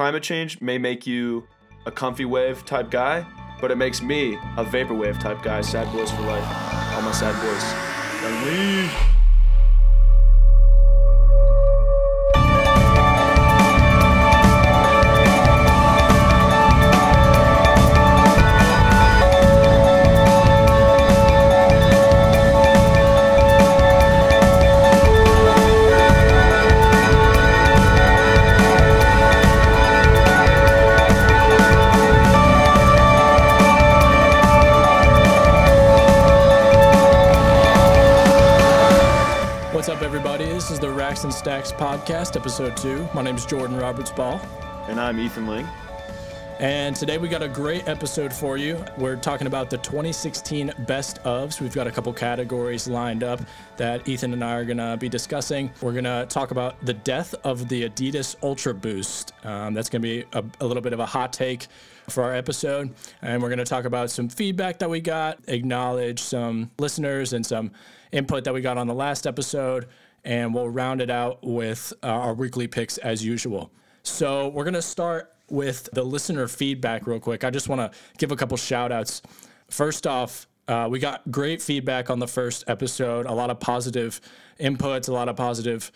climate change may make you a comfy wave type guy, but it makes me a vaporwave type guy. Sad boys for life. All my sad boys. Podcast, episode two. My name is Jordan Roberts Ball. And I'm Ethan Ling. And today we got a great episode for you. We're talking about the 2016 best ofs. We've got a couple categories lined up that Ethan and I are going to be discussing. We're going to talk about the death of the Adidas Ultra Boost. Um, that's going to be a, a little bit of a hot take for our episode. And we're going to talk about some feedback that we got, acknowledge some listeners and some input that we got on the last episode. And we'll round it out with uh, our weekly picks as usual. So we're going to start with the listener feedback real quick. I just want to give a couple shout outs. First off, uh, we got great feedback on the first episode, a lot of positive inputs, a lot of positive.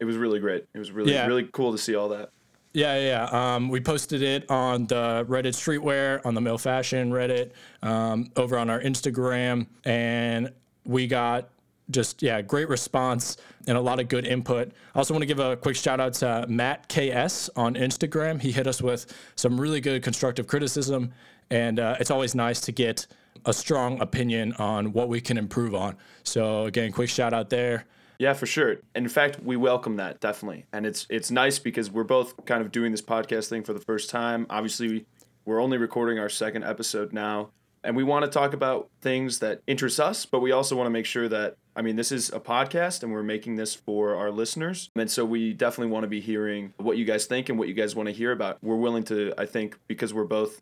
It was really great. It was really, Yeah. really cool to see all that. Yeah, yeah. yeah. Um, we posted it on the Reddit Streetwear, on the Mill Fashion Reddit, um, over on our Instagram, and we got just yeah great response and a lot of good input. I also want to give a quick shout out to Matt KS on Instagram. He hit us with some really good constructive criticism, and uh, it's always nice to get a strong opinion on what we can improve on. So again, quick shout out there. Yeah, for sure. In fact, we welcome that definitely, and it's it's nice because we're both kind of doing this podcast thing for the first time. Obviously, we're only recording our second episode now, and we want to talk about things that interest us, but we also want to make sure that I mean, this is a podcast, and we're making this for our listeners, and so we definitely want to be hearing what you guys think and what you guys want to hear about. We're willing to, I think, because we're both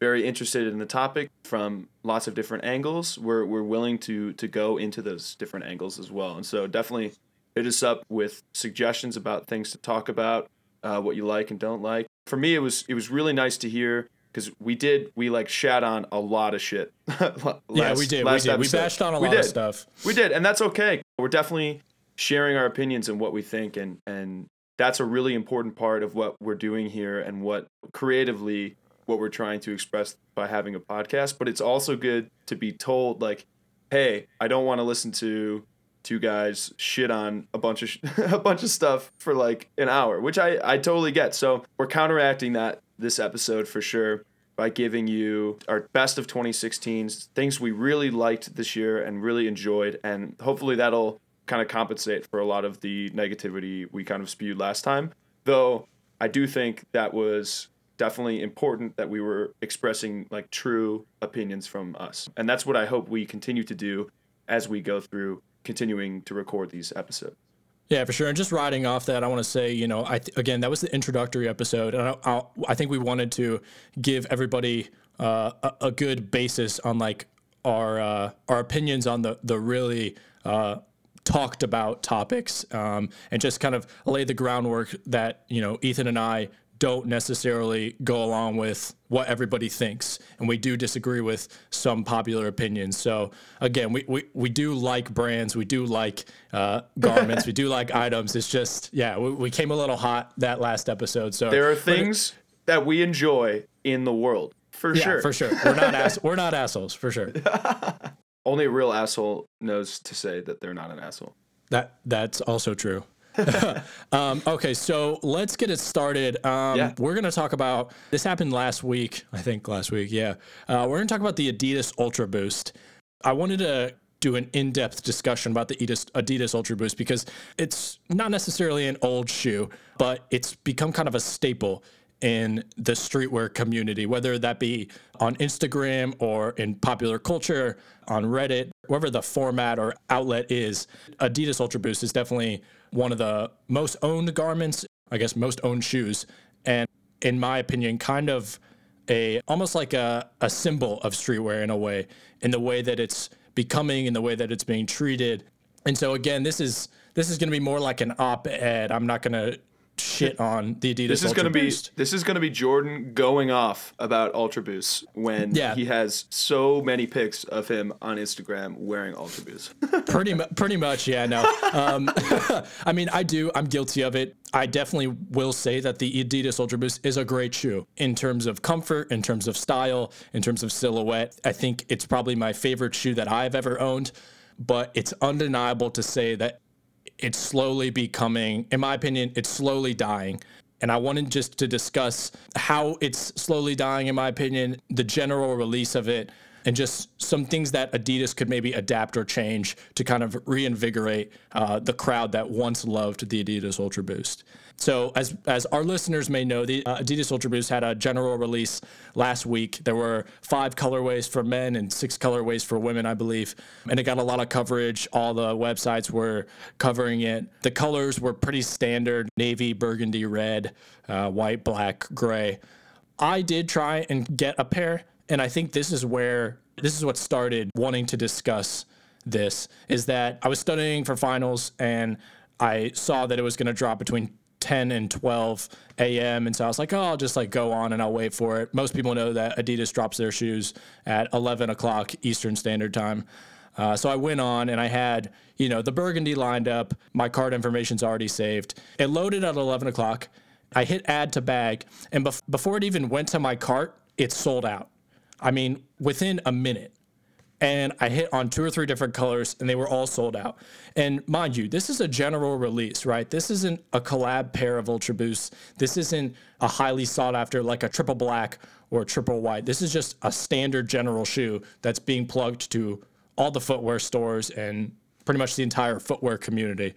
very interested in the topic from lots of different angles. We're we're willing to to go into those different angles as well. And so definitely hit us up with suggestions about things to talk about, uh, what you like and don't like. For me, it was it was really nice to hear because we did we like shat on a lot of shit. yeah, last- we did. We did. We bashed on a We lot of did. stuff. We did, and that's okay. We're definitely sharing our opinions and what we think, and and that's a really important part of what we're doing here, and what creatively what we're trying to express by having a podcast. But it's also good to be told, like, hey, I don't want to listen to two guys shit on a bunch of sh- a bunch of stuff for like an hour, which I I totally get. So we're counteracting that this episode for sure by giving you our best of 2016 things we really liked this year and really enjoyed and hopefully that'll kind of compensate for a lot of the negativity we kind of spewed last time. Though i do think that was definitely important that we were expressing like true opinions from us. And that's what i hope we continue to do as we go through continuing to record these episodes Yeah, for sure. And just riding off that, I want to say, you know, I th- again, that was the introductory episode, and I, I, I think we wanted to give everybody uh, a, a good basis on like our uh, our opinions on the the really uh, talked about topics, um, and just kind of lay the groundwork that you know Ethan and I don't necessarily go along with what everybody thinks. And we do disagree with some popular opinions. So again we, we, we do like brands. We do like uh, garments. We do like items. It's just yeah we, we came a little hot that last episode. So there are things that we enjoy in the world for yeah sure. for sure. We're not ass- we're not assholes for sure. Only a real asshole knows to say that they're not an asshole. that that's also true um, okay, so let's get it started. Um, Yeah. We're going to talk about this happened last week, I think last week. Yeah. Uh, we're going to talk about the Adidas Ultra Boost. I wanted to do an in depth discussion about the Adidas, Adidas Ultra Boost because it's not necessarily an old shoe, but it's become kind of a staple in the streetwear community, whether that be on Instagram or in popular culture, on Reddit, wherever the format or outlet is. Adidas Ultra Boost is definitely one of the most owned garments, I guess most owned shoes, and in my opinion, kind of a almost like a, a symbol of streetwear in a way, in the way that it's becoming, in the way that it's being treated. And so again, this is this is going to be more like an op-ed. I'm not going to shit on the Adidas. This is Ultra gonna be Boost. this is gonna be Jordan going off about Ultra Boost when Yeah. he has so many pics of him on Instagram wearing Ultra Boost. pretty mu- pretty much yeah no um, i mean i do i'm guilty of it i definitely will say that the adidas ultra boost is a great shoe in terms of comfort in terms of style in terms of silhouette i think it's probably my favorite shoe that i've ever owned but it's undeniable to say that it's slowly becoming in my opinion it's slowly dying and I wanted just to discuss how it's slowly dying, in my opinion, the general release of it, and just some things that Adidas could maybe adapt or change to kind of reinvigorate uh, the crowd that once loved the Adidas Ultra Boost. So, as as our listeners may know, the uh, Adidas Ultra Boost had a general release last week. There were five colorways for men and six colorways for women, I believe, and it got a lot of coverage. All the websites were covering it. The colors were pretty standard: navy, burgundy, red, uh, white, black, gray. I did try and get a pair, and I think this is where this is what started wanting to discuss this is that I was studying for finals and I saw that it was going to drop between 10 and 12 a.m. and so I was like, oh, I'll just like go on and I'll wait for it. Most people know that Adidas drops their shoes at 11 o'clock Eastern Standard Time. Uh, so I went on and I had, you know, the burgundy lined up. My card information's already saved. It loaded at 11 o'clock. I hit add to bag, and bef- before it even went to my cart, it sold out. I mean, within a minute. And I hit on two or three different colors, and they were all sold out. And mind you, this is a general release, right? This isn't a collab pair of Ultra Boosts. This isn't a highly sought after, like a triple black or a triple white. This is just a standard general shoe that's being plugged to all the footwear stores and pretty much the entire footwear community.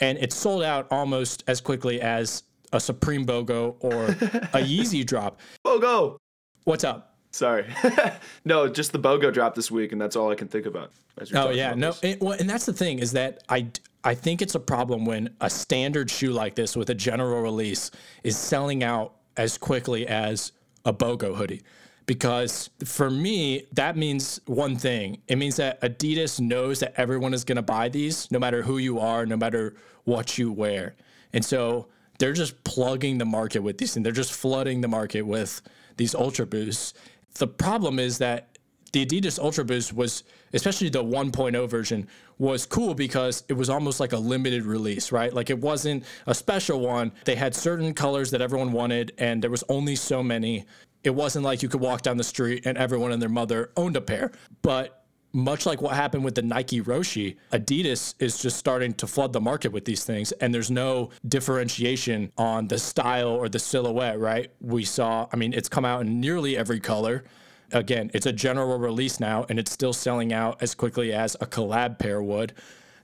And it sold out almost as quickly as a Supreme BOGO or a Yeezy drop. BOGO! What's up? Sorry. no, just the BOGO drop this week, and that's all I can think about. as Oh yeah, no, it, well, and that's the thing is that I I think it's a problem when a standard shoe like this with a general release is selling out as quickly as a BOGO hoodie. Because for me, that means one thing. It means that Adidas knows that everyone is going to buy these, no matter who you are, no matter what you wear. And so they're just plugging the market with these things. They're just flooding the market with these Ultra Boosts. The problem is that the Adidas Ultra Boost was, especially the 1.0 version, was cool because it was almost like a limited release, right? Like it wasn't a special one. They had certain colors that everyone wanted, and there was only so many. It wasn't like you could walk down the street and everyone and their mother owned a pair. But much like what happened with the Nike Roshe, Adidas is just starting to flood the market with these things, and there's no differentiation on the style or the silhouette, right? We saw, I mean, it's come out in nearly every color. Again, it's a general release now, and it's still selling out as quickly as a collab pair would.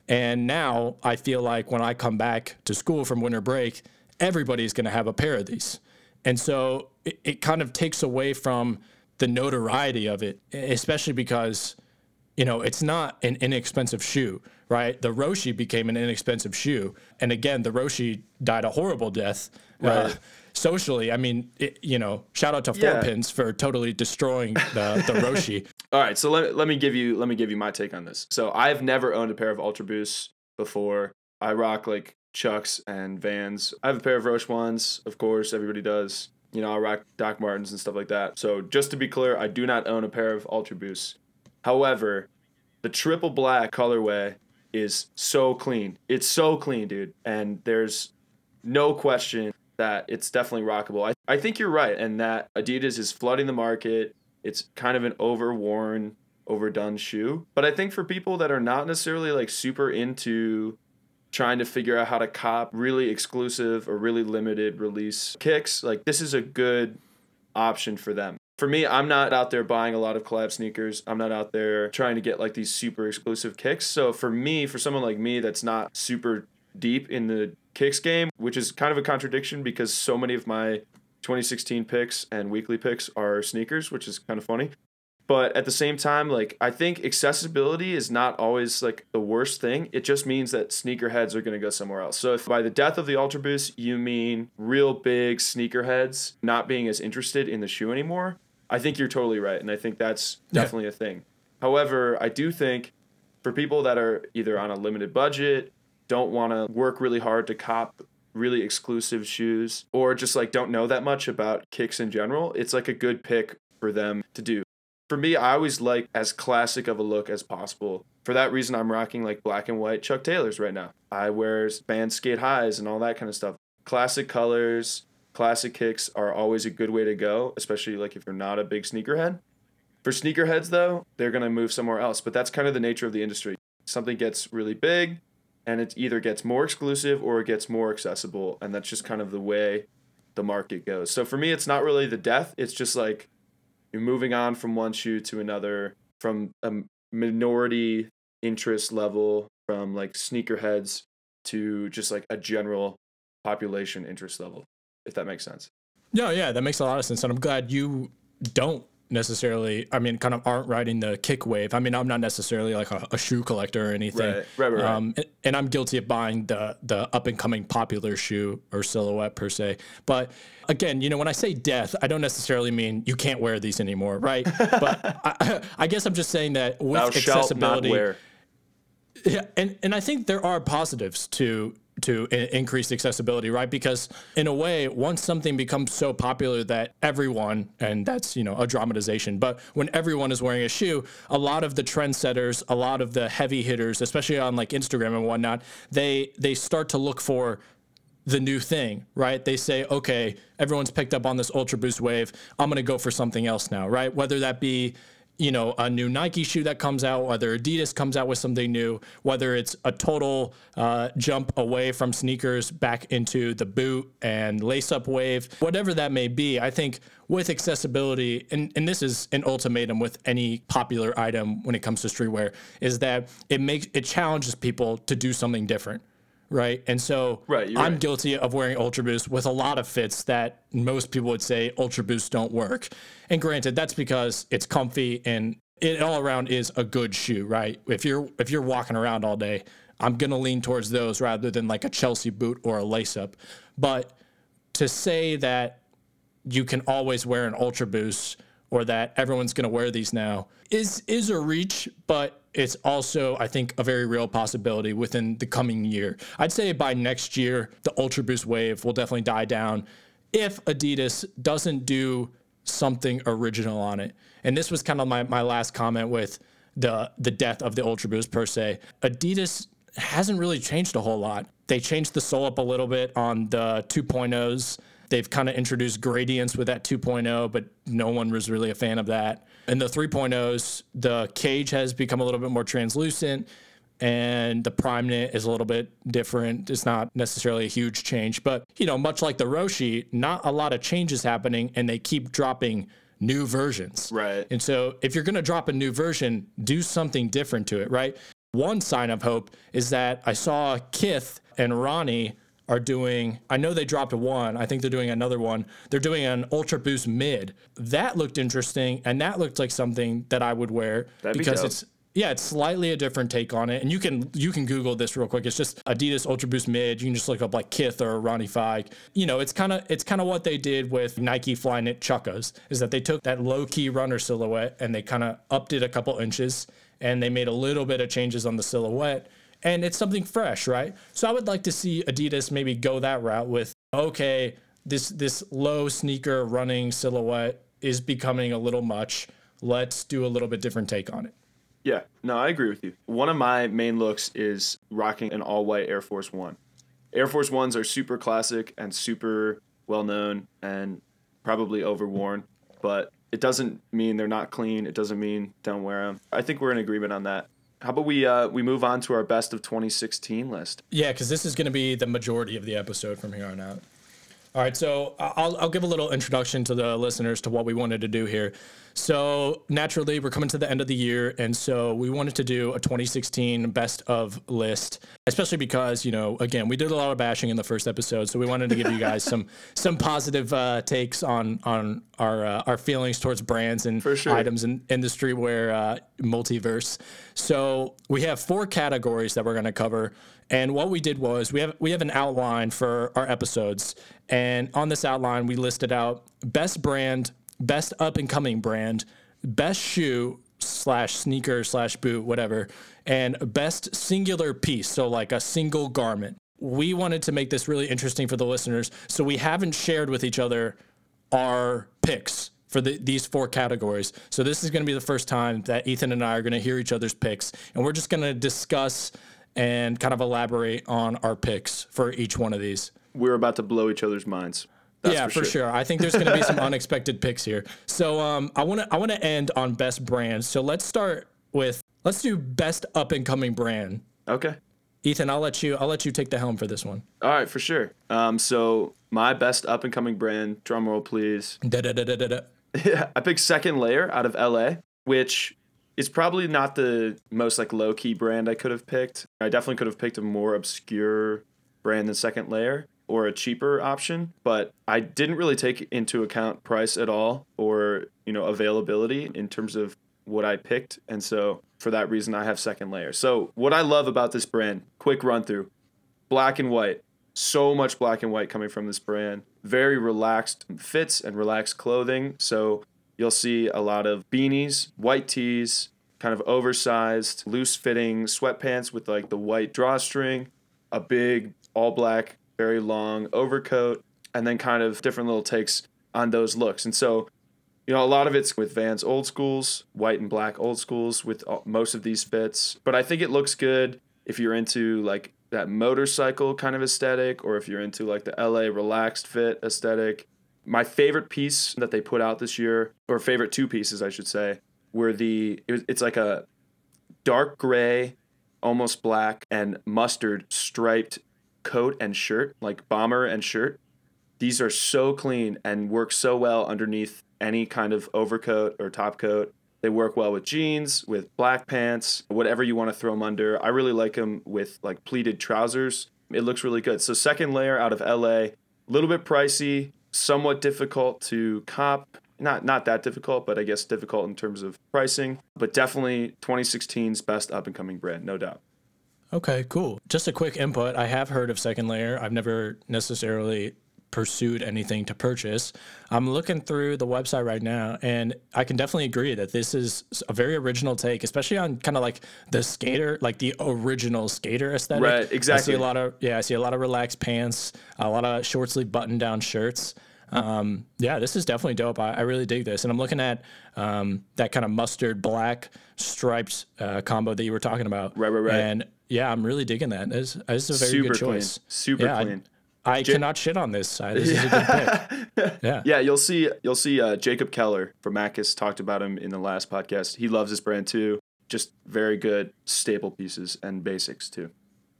And now I feel like when I come back to school from winter break, everybody's going to have a pair of these. And so it, it kind of takes away from the notoriety of it, especially because you know, it's not an inexpensive shoe, right? The Roshe became an inexpensive shoe. And again, the Roshe died a horrible death uh, Right. socially. I mean, it, you know, shout out to Yeah. Four Pins for totally destroying the, the Roshe. All right, so let, let me give you let me give you my take on this. So I've never owned a pair of Ultra Boosts before. I rock like Chucks and Vans. I have a pair of Roshe ones, of course, everybody does. You know, I rock Doc Martens and stuff like that. So just to be clear, I do not own a pair of Ultra Boosts. However, the triple black colorway is so clean. It's so clean, dude. And there's no question that it's definitely rockable. I, I think you're right, and that Adidas is flooding the market. It's kind of an overworn, overdone shoe. But I think for people that are not necessarily like super into trying to figure out how to cop really exclusive or really limited release kicks, like this is a good option for them. For me, I'm not out there buying a lot of collab sneakers. I'm not out there trying to get like these super exclusive kicks. So for me, for someone like me that's not super deep in the kicks game, which is kind of a contradiction because so many of my 2016 picks and weekly picks are sneakers, which is kind of funny. But at the same time, like I think accessibility is not always like the worst thing. It just means that sneakerheads are going to go somewhere else. So if by the death of the Ultra Boost you mean real big sneakerheads not being as interested in the shoe anymore, I think you're totally right, and I think that's Yeah. definitely a thing. However, I do think for people that are either on a limited budget, don't want to work really hard to cop really exclusive shoes or just like don't know that much about kicks in general, it's like a good pick for them to do. For me, I always like as classic of a look as possible. For that reason, I'm rocking like black and white Chuck Taylors right now. I wear Vans skate highs and all that kind of stuff. Classic colors, classic kicks are always a good way to go, especially like if you're not a big sneakerhead. For sneakerheads, though, they're going to move somewhere else. But that's kind of the nature of the industry. Something gets really big, and it either gets more exclusive or it gets more accessible. And that's just kind of the way the market goes. So for me, it's not really the death. It's just like you're moving on from one shoe to another, from a minority interest level, from like sneakerheads to just like a general population interest level, if that makes sense. No, yeah, that makes a lot of sense. And I'm glad you don't necessarily i mean kind of aren't riding the kick wave. I mean i'm not necessarily like a, a shoe collector or anything. Right right right, um, and, and, i'm guilty of buying the the up and coming popular shoe or silhouette per se. But again you know when i say death i don't necessarily mean you can't wear these anymore right? But I, I, guess i'm just saying that with Thou accessibility yeah and and i think there are positives to to increase accessibility, right? Because in a way, once something becomes so popular that everyone, and that's, you know, a dramatization, but when everyone is wearing a shoe, a lot of the trendsetters, a lot of the heavy hitters, especially on like Instagram and whatnot, they they start to look for the new thing, right? They say, okay, everyone's picked up on this Ultra Boost wave. I'm going to go for something else now, right? Whether that be you know, a new Nike shoe that comes out, whether Adidas comes out with something new, whether it's a total uh, jump away from sneakers back into the boot and lace up wave, whatever that may be, I think with accessibility, and, and this is an ultimatum with any popular item when it comes to streetwear, is that it makes it challenges people to do something different right? And so right, I'm right. guilty of wearing Ultra Boost with a lot of fits that most people would say Ultra Boost don't work. And granted, that's because it's comfy and it all around is a good shoe, right? If you're if you're walking around all day, I'm gonna lean towards those rather than like a Chelsea boot or a lace up. But to say that you can always wear an Ultra Boost or that everyone's gonna wear these now is is a reach, but it's also, I think, a very real possibility within the coming year. I'd say by next year, the Ultra Boost wave will definitely die down if Adidas doesn't do something original on it. And this was kind of my, my last comment with the the death of the Ultra Boost per se. Adidas hasn't really changed a whole lot. They changed the sole up a little bit on the 2.0s They've kind of introduced gradients with that 2.0, but no one was really a fan of that. In the 3.0s, the cage has become a little bit more translucent and the prime knit is a little bit different. It's not necessarily a huge change, but you know, much like the Roshe, not a lot of changes happening and they keep dropping new versions. Right. And so if you're going to drop a new version, do something different to it, right? One sign of hope is that I saw Kith and Ronnie are doing, I know they dropped one. I think they're doing another one. They're doing an Ultra Boost mid. That looked interesting. And that looked like something that I would wear That'd because be it's, yeah, it's slightly a different take on it. And you can you can Google this real quick. It's just Adidas Ultra Boost Mid. You can just look up like Kith or Ronnie Fieg. You know, it's kind of it's kind of what they did with Nike Flyknit Chukkas, is that they took that low key runner silhouette and they kind of upped it a couple inches and they made a little bit of changes on the silhouette and it's something fresh, right? So I would like to see Adidas maybe go that route with okay, this this low sneaker running silhouette is becoming a little much. Let's do a little bit different take on it. Yeah, no, I agree with you. One of my main looks is rocking an all white Air Force One. Air Force Ones are super classic and super well known and probably overworn, but it doesn't mean they're not clean. It doesn't mean don't wear them. I think we're in agreement on that. How about we uh, we move on to our best of 2016 list? Yeah, because this is going to be the majority of the episode from here on out. All right, so I'll, I'll give a little introduction to the listeners to what we wanted to do here. So naturally, we're coming to the end of the year, and so we wanted to do a 2016 best of list, especially because you know, again, we did a lot of bashing in the first episode, so we wanted to give you guys some some positive uh, takes on on our uh, our feelings towards brands and sure. items in, industry where uh, multiverse. So we have four categories that we're going to cover. And what we did was we have we have an outline for our episodes, and on this outline we listed out best brand, best up and coming brand, best shoe slash sneaker slash boot, whatever, and best singular piece. So like a single garment. we wanted to make this really interesting for the listeners. So we haven't shared with each other our picks for the, these four categories. So this is going to be the first time that Ethan and I are going to hear each other's picks, and we're just going to discuss and kind of elaborate on our picks for each one of these. We're about to blow each other's minds. That's yeah, for, sure. I think there's going to be some unexpected picks here. So um, I want to I want to end on best brands. So let's start with let's do best up and coming brand. Okay. Ethan, I'll let you I'll let you take the helm for this one. All right, for sure. Um, so my best up and coming brand, drum roll please. Da, da, da, da, da. Yeah, I picked Second Layer out of LA, which is probably not the most like low key brand I could have picked. I definitely could have picked a more obscure brand than Second Layer or a cheaper option, but I didn't really take into account price at all or, you know, availability in terms of what I picked. And so for that reason I have Second Layer. So what I love about this brand, quick run through. Black and white. So much black and white coming from this brand. Very relaxed fits and relaxed clothing. So you'll see a lot of beanies, white tees, kind of oversized, loose fitting sweatpants with like the white drawstring, a big all black, very long overcoat, and then kind of different little takes on those looks. And so, you know, a lot of it's with Vans old schools, white and black old schools with most of these fits. But I think it looks good if you're into like that motorcycle kind of aesthetic or if you're into like the LA relaxed fit aesthetic. My favorite piece that they put out this year, or favorite two pieces, I should say, were the it's like a dark gray, almost black, and mustard striped coat and shirt, like bomber and shirt. These are so clean and work so well underneath any kind of overcoat or top coat. They work well with jeans, with black pants, whatever you want to throw them under. I really like them with like pleated trousers. It looks really good. So second layer out of LA, a little bit pricey, somewhat difficult to cop. Not not that difficult, but I guess difficult in terms of pricing. But definitely 2016's best up and coming brand, no doubt. Okay, cool. Just a quick input. I have heard of Second Layer. I've never necessarily pursued anything to purchase. I'm looking through the website right now, and I can definitely agree that this is a very original take, especially on kind of like the skater, like the original skater aesthetic. Right, exactly. I see a lot of yeah, I see a lot of relaxed pants, a lot of short sleeve button down shirts. Um, yeah, this is definitely dope. I, I, really dig this, and I'm looking at um, that kind of mustard black striped uh, combo that you were talking about. Right, right, right. And yeah, I'm really digging that. This, this is a very Super good choice. Clean. Super yeah, clean. I J- cannot shit on this. This is a good pick. Yeah. Yeah, you'll see you'll see uh, Jacob Keller from Macus talked about him in the last podcast. He loves this brand too. Just very good staple pieces and basics too.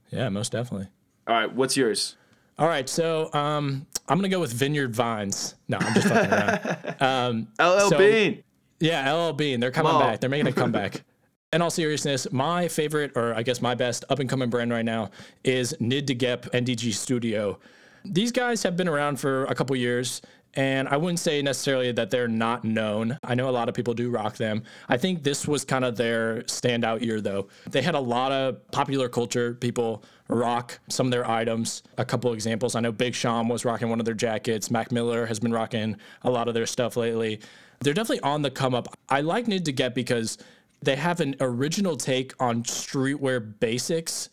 Yeah, most definitely. All right, what's yours? All right, so um, I'm gonna go with Vineyard Vines. No, I'm just fucking around. Um, LL so, Bean. Yeah, LL Bean. They're coming back. They're making a comeback. in all seriousness, my favorite, or I guess my best up and coming brand right now is Nid de Guêpe NDG Studio. These guys have been around for a couple years, and I wouldn't say necessarily that they're not known. I know a lot of people do rock them. I think this was kind of their standout year, though. They had a lot of popular culture people rock some of their items. A couple examples I know Big Sean was rocking one of their jackets, Mac Miller has been rocking a lot of their stuff lately. They're definitely on the come up. I like Nid de Guêpe because they have an original take on streetwear basics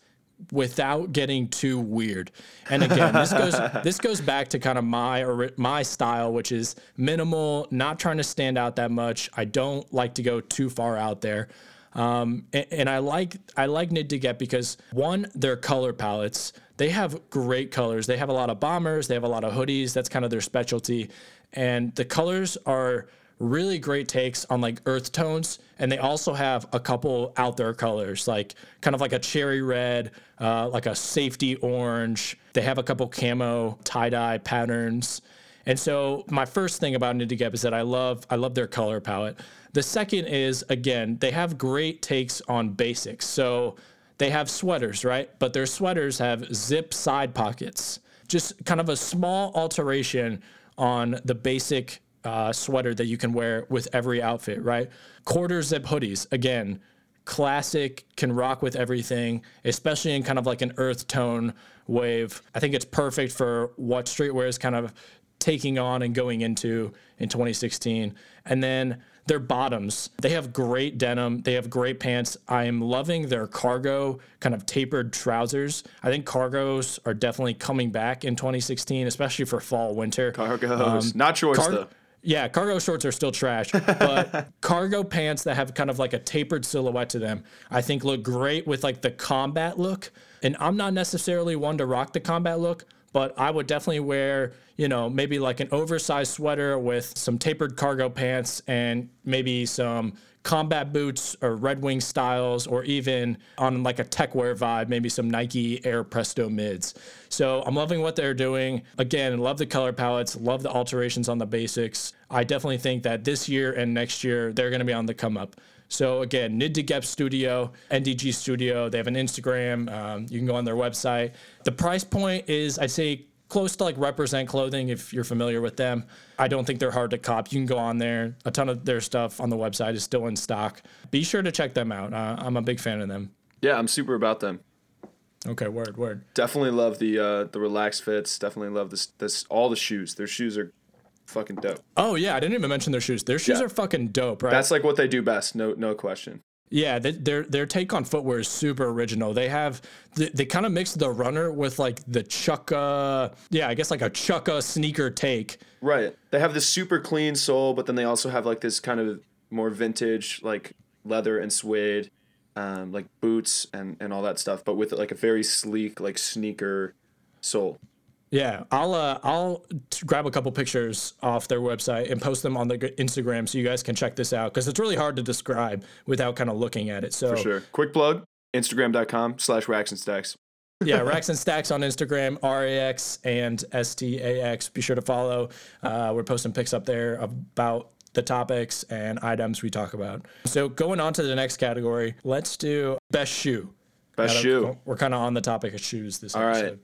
without getting too weird. And again, this goes this goes back to kind of my or my style, which is minimal, not trying to stand out that much. I don't like to go too far out there. Um, and, and, I like I like Nid de Guêpe because one, their color palettes. They have great colors. They have a lot of bombers. They have a lot of hoodies. That's kind of their specialty. And the colors are really great takes on like earth tones and they also have a couple out there colors like kind of like a cherry red uh, like a safety orange they have a couple camo tie-dye patterns and so my first thing about de is that I love I love their color palette. The second is again they have great takes on basics. So they have sweaters, right? But their sweaters have zip side pockets. Just kind of a small alteration on the basic uh, sweater that you can wear with every outfit, right? Quarter zip hoodies, again, classic, can rock with everything, especially in kind of like an earth tone wave. I think it's perfect for what streetwear is kind of taking on and going into in 2016. And then their bottoms, they have great denim. They have great pants. I am loving their cargo kind of tapered trousers. I think cargos are definitely coming back in 2016, especially for fall, winter. Cargos, not shorts car- though. Yeah, cargo shorts are still trash, but cargo pants that have kind of like a tapered silhouette to them, I think look great with like the combat look. And I'm not necessarily one to rock the combat look, but I would definitely wear, you know, maybe like an oversized sweater with some tapered cargo pants and maybe some combat boots or Red Wing styles, or even on like a tech wear vibe, maybe some Nike Air Presto mids. So I'm loving what they're doing. Again, love the color palettes, love the alterations on the basics. I definitely think that this year and next year they're going to be on the come up. So again, Nid de Guêpe Studio, NDG Studio. They have an Instagram. Um, you can go on their website. The price point is, I'd say, close to like Represent Clothing if you're familiar with them. I don't think they're hard to cop. You can go on there. A ton of their stuff on the website is still in stock. Be sure to check them out. Uh, I'm a big fan of them. Yeah, I'm super about them. Okay, word, word. Definitely love the uh, the relaxed fits. Definitely love this this all the shoes. Their shoes are fucking dope. Oh yeah, I didn't even mention their shoes. Their shoes Yeah. are fucking dope, right? That's like what they do best. No no question. Yeah, they, their their take on footwear is super original. They have they, they kind of mix the runner with like the chukka, yeah, I guess like a chukka sneaker take. Right. They have this super clean sole, but then they also have like this kind of more vintage like leather and suede, um, like boots and and all that stuff, but with like a very sleek like sneaker sole. Yeah, I'll uh, I'll t- grab a couple pictures off their website and post them on the Instagram so you guys can check this out because it's really hard to describe without kind of looking at it. So For sure. Quick plug. Instagram.com slash racks and stacks. yeah, Racks and Stacks on Instagram, R A X and S T A X. Be sure to follow. Uh, we're posting pics up there about the topics and items we talk about. So going on to the next category, let's do best shoe. Best shoe. We're kind of on the topic of shoes this All right.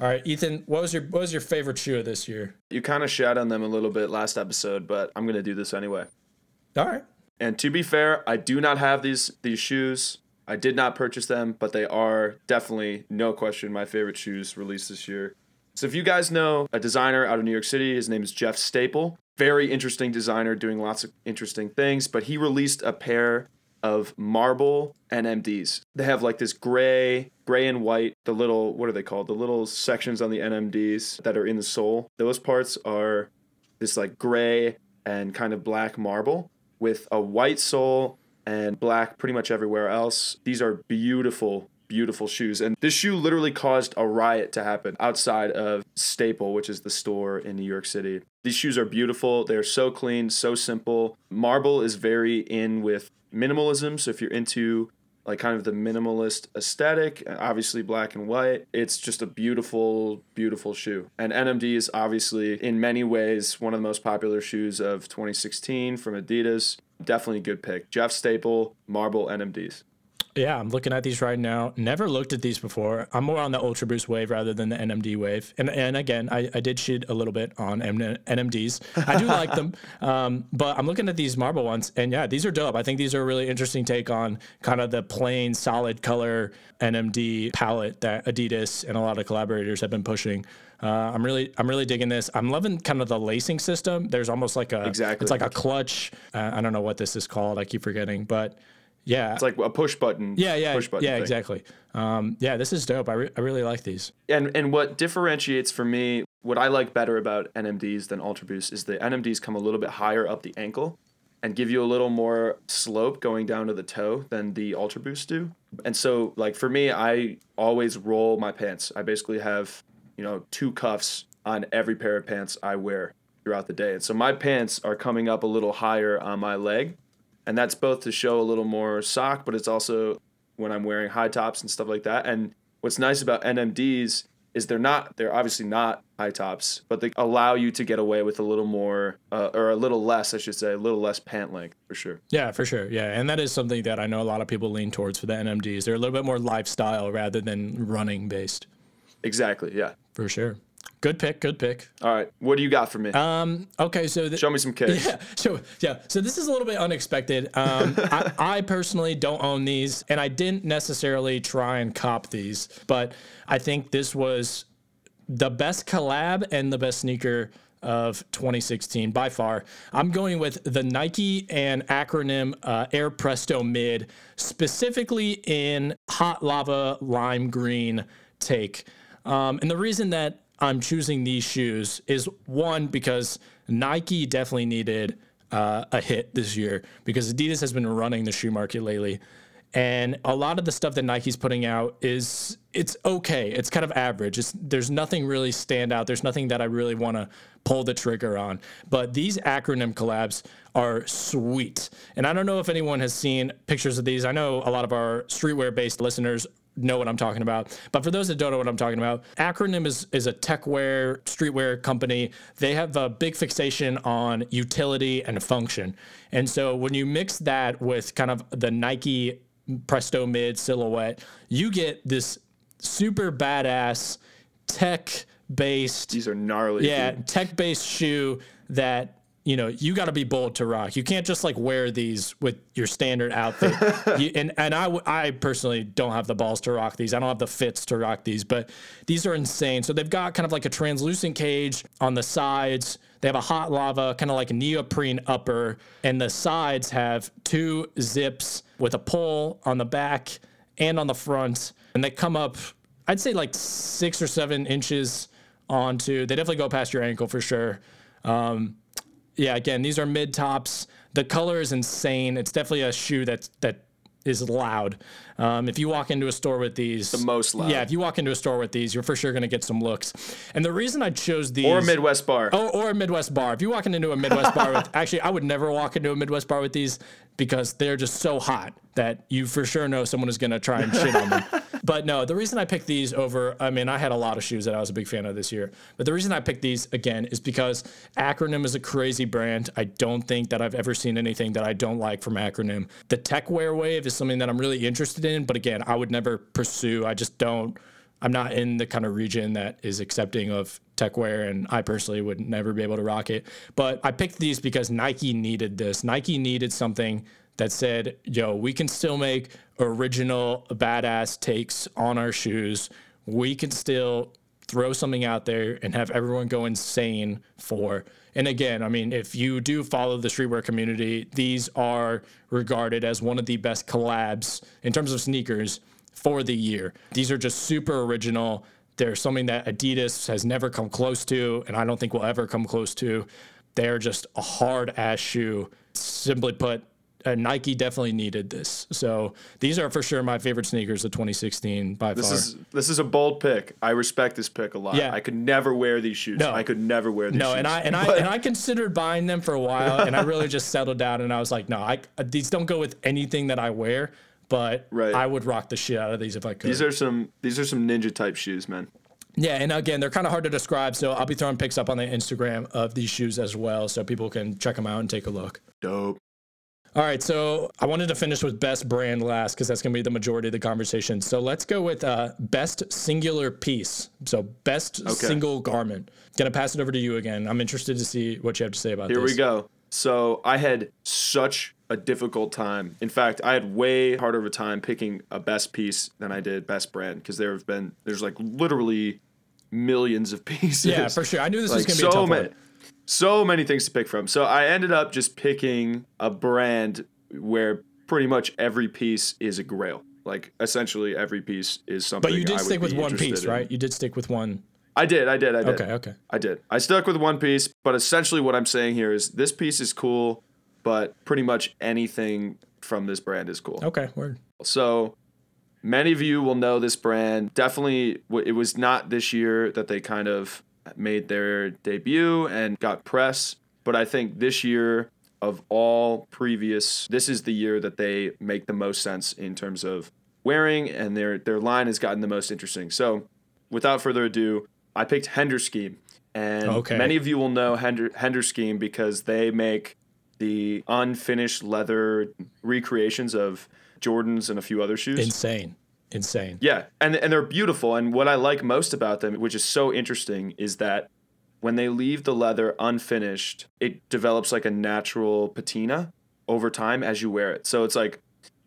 All right, Ethan, what was your what was your favorite shoe of this year? You kind of shat on them a little bit last episode, but I'm gonna do this anyway. All right. And to be fair, I do not have these these shoes. I did not purchase them, but they are definitely, no question, my favorite shoes released this year. So if you guys know a designer out of New York City, his name is Jeff Staple. Very interesting designer, doing lots of interesting things. But he released a pair of marble and NMDs. They have like this gray, gray and white, the little, what are they called? The little sections on the NMDs that are in the sole. Those parts are this like gray and kind of black marble with a white sole and black pretty much everywhere else. These are beautiful, beautiful shoes. And this shoe literally caused a riot to happen outside of Staple, which is the store in New York City. These shoes are beautiful. They're so clean, so simple. Marble is very in with minimalism. So if you're into like kind of the minimalist aesthetic, obviously black and white. It's just a beautiful, beautiful shoe. And NMD is obviously, in many ways, one of the most popular shoes of 2016 from Adidas. Definitely a good pick. Jeff Staple, Marble NMDs. Yeah, I'm looking at these right now. Never looked at these before. I'm more on the Ultra Boost wave rather than the NMD wave. And and again, I, I did shit a little bit on M- NMDs. I do like them, um, but I'm looking at these marble ones, and yeah, these are dope. I think these are a really interesting take on kind of the plain, solid color NMD palette that Adidas and a lot of collaborators have been pushing. Uh, I'm really, I'm really digging this. I'm loving kind of the lacing system. There's almost like a, Exactly. It's like a clutch. Uh, I don't know what this is called. I keep forgetting, but yeah, It's like a push button. yeah, yeah, push button yeah, thing. exactly. Um, yeah, this is dope. I, re- I really like these. And and what differentiates for me, what I like better about NMDs than Ultra Boost is the NMDs come a little bit higher up the ankle and give you a little more slope going down to the toe than the Ultra Boost do. And so like for me, I always roll my pants. I basically have, you know, two cuffs on every pair of pants I wear throughout the day. And so my pants are coming up a little higher on my leg. And that's both to show a little more sock, but it's also when I'm wearing high tops and stuff like that. And what's nice about NMDs is they're not they're obviously not high tops, but they allow you to get away with a little more uh, or a little less, I should say, a little less pant length for sure. Yeah, for sure. Yeah, and that is something that I know a lot of people lean towards for the NMDs. They're a little bit more lifestyle rather than running based. Exactly. Yeah. For sure. Good pick. Good pick. All right. What do you got for me? Um. Okay. So th- Show me some kicks. Yeah, so yeah, so this is a little bit unexpected. Um, I, I personally don't own these, and I didn't necessarily try and cop these, but I think this was the best collab and the best sneaker of 2016 by far. I'm going with the Nike and acronym uh, Air Presto Mid, specifically in hot lava lime green take. Um, and the reason that I'm choosing these shoes is one, because Nike definitely needed uh, a hit this year because Adidas has been running the shoe market lately. And a lot of the stuff that Nike's putting out is it's okay. It's kind of average. It's, there's nothing really stand out. There's nothing that I really want to pull the trigger on. But these acronym collabs are sweet. And I don't know if anyone has seen pictures of these. I know a lot of our streetwear based listeners know what I'm talking about. But for those that don't know what I'm talking about, Acronym is, is a techwear, streetwear company. They have a big fixation on utility and function. And so when you mix that with kind of the Nike Presto Mid silhouette, you get this super badass tech based. These are gnarly. Yeah, tech based shoe that you know you got to be bold to rock. You can't just like wear these with your standard outfit. you, and and I I personally don't have the balls to rock these. I don't have the fits to rock these, but these are insane. So they've got kind of like a translucent cage on the sides. They have a hot lava, kind of like neoprene upper, and the sides have two zips with a pull on the back and on the front, and they come up. I'd say like six or seven inches onto. They definitely go past your ankle for sure. Um, yeah, again, these are mid tops. The color is insane. It's definitely a shoe that's that is loud. Um, if you walk into a store with these, The most loud. Yeah, if you walk into a store with these, you're for sure going to get some looks. And the reason I chose these, Or a Midwest bar. Oh, or a Midwest bar. If you walk into a Midwest bar with, actually, I would never walk into a Midwest bar with these because they're just so hot that you for sure know someone is going to try and shit on them. But no, the reason I picked these over, I mean, I had a lot of shoes that I was a big fan of this year. But the reason I picked these again is because Acronym is a crazy brand. I don't think that I've ever seen anything that I don't like from Acronym. The tech wear wave is something that I'm really interested in, but again, I would never pursue. I just don't. I'm not in the kind of region that is accepting of tech wear, and I personally would never be able to rock it. But I picked these because Nike needed this. Nike needed something that said, yo, we can still make original badass takes on our shoes. We can still throw something out there and have everyone go insane for. And again, I mean, if you do follow the streetwear community, these are regarded as one of the best collabs in terms of sneakers for the year. These are just super original. They're something that Adidas has never come close to, and I don't think will ever come close to. They're just a hard ass shoe. Simply put, uh, Nike definitely needed this. So these are for sure my favorite sneakers of 2016 by This far. is this is a bold pick. I respect this pick a lot. Yeah. I could never wear these shoes. No. I could never wear these no, shoes. and I and I and I considered buying them for a while, and I really just settled down, and I was like, no, I these don't go with anything that I wear, but Right. I would rock the shit out of these if I could. these are some these are some ninja type shoes, man. Yeah, and again, they're kind of hard to describe, so I'll be throwing pics up on the Instagram of these shoes as well, so people can check them out and take a look. Dope. All right, so I wanted to finish with best brand last because that's going to be the majority of the conversation. So let's go with uh, best singular piece. So best single garment. Gonna pass it over to you again. I'm interested to see what you have to say about Here this. we go. So I had such a difficult time. In fact, I had way harder of a time picking a best piece than I did best brand because there have been there's like literally millions of pieces. Yeah, for sure. I knew this was going to be a so tough many, one. so many things to pick from. So I ended up just picking a brand where pretty much every piece is a grail. Like essentially every piece is something. But you I did would stick with one piece, in. right? You did stick with one. I did, I did, I did. Okay, okay. I did. I stuck with one piece, but essentially what I'm saying here is this piece is cool, but pretty much anything from this brand is cool. Okay, word. So many of you will know this brand. Definitely, it was not this year that they kind of made their debut and got press, but I think this year of all previous, this is the year that they make the most sense in terms of wearing, and their their line has gotten the most interesting. So, without further ado, I picked Hender Scheme, and Okay. many of you will know Hender Hender Scheme because they make the unfinished leather recreations of Jordans and a few other shoes. Insane. Insane. Yeah, and and they're beautiful. And what I like most about them, which is so interesting, is that when they leave the leather unfinished, it develops like a natural patina over time as you wear it. So it's like,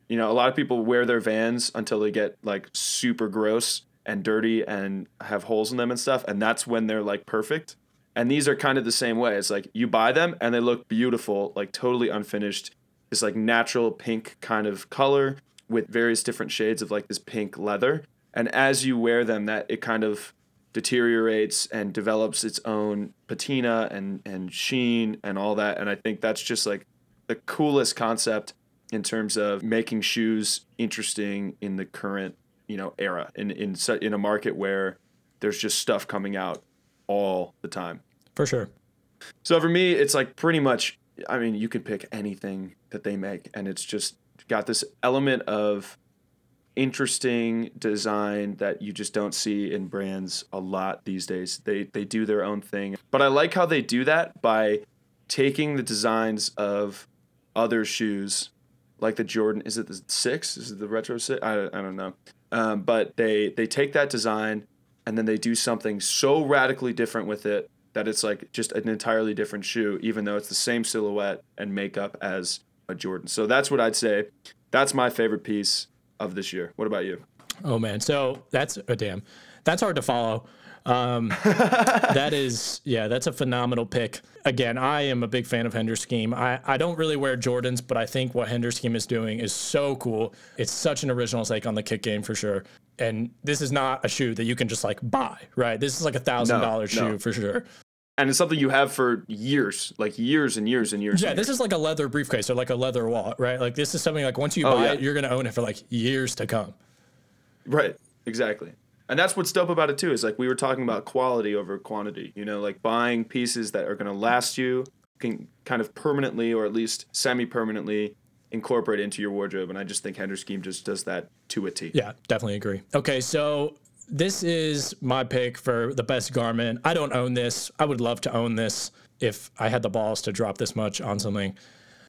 you know, a lot of people wear their Vans until they get like super gross and dirty and have holes in them and stuff, and that's when they're like perfect. And these are kind of the same way. It's like you buy them and they look beautiful, like totally unfinished. This like natural pink kind of color with various different shades of like this pink leather. And as you wear them, that it kind of deteriorates and develops its own patina and and sheen and all that. And I think that's just like the coolest concept in terms of making shoes interesting in the current you know era in in in a market where there's just stuff coming out all the time. For sure. So for me, it's like pretty much. I mean, you can pick anything that they make, and it's just got this element of interesting design that you just don't see in brands a lot these days. They they do their own thing. But I like how they do that by taking the designs of other shoes like the Jordan is it the 6? Is it the retro 6? I, I don't know. Um, but they they take that design and then they do something so radically different with it that it's like just an entirely different shoe even though it's the same silhouette and makeup as a Jordan. So that's what I'd say. That's my favorite piece of this year. What about you? Oh man, so that's a damn. That's hard to follow. Um, that is, yeah, that's a phenomenal pick. Again, I am a big fan of Hender Scheme. I, I don't really wear Jordans, but I think what Hender Scheme is doing is so cool. It's such an original take on the kick game for sure. And this is not a shoe that you can just like buy, right? This is like a thousand dollar shoe for sure. And it's something you have for years, like years and years and years. Yeah, and this is like a leather briefcase or like a leather wallet, right? Like this is something like once you oh, buy yeah. it, you're gonna own it for like years to come. Right. Exactly. And that's what's dope about it too. Is like we were talking about quality over quantity. You know, like buying pieces that are gonna last you, can kind of permanently or at least semi-permanently incorporate into your wardrobe. And I just think Hender Scheme just does that to a T. Yeah, definitely agree. Okay, so this is my pick for the best garment. I don't own this. I would love to own this if I had the balls to drop this much on something.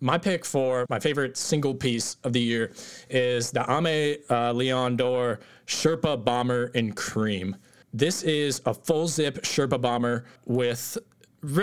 My pick for my favorite single piece of the year is the Aimé uh, Leon Dore Sherpa Bomber in Cream. This is a full zip Sherpa bomber with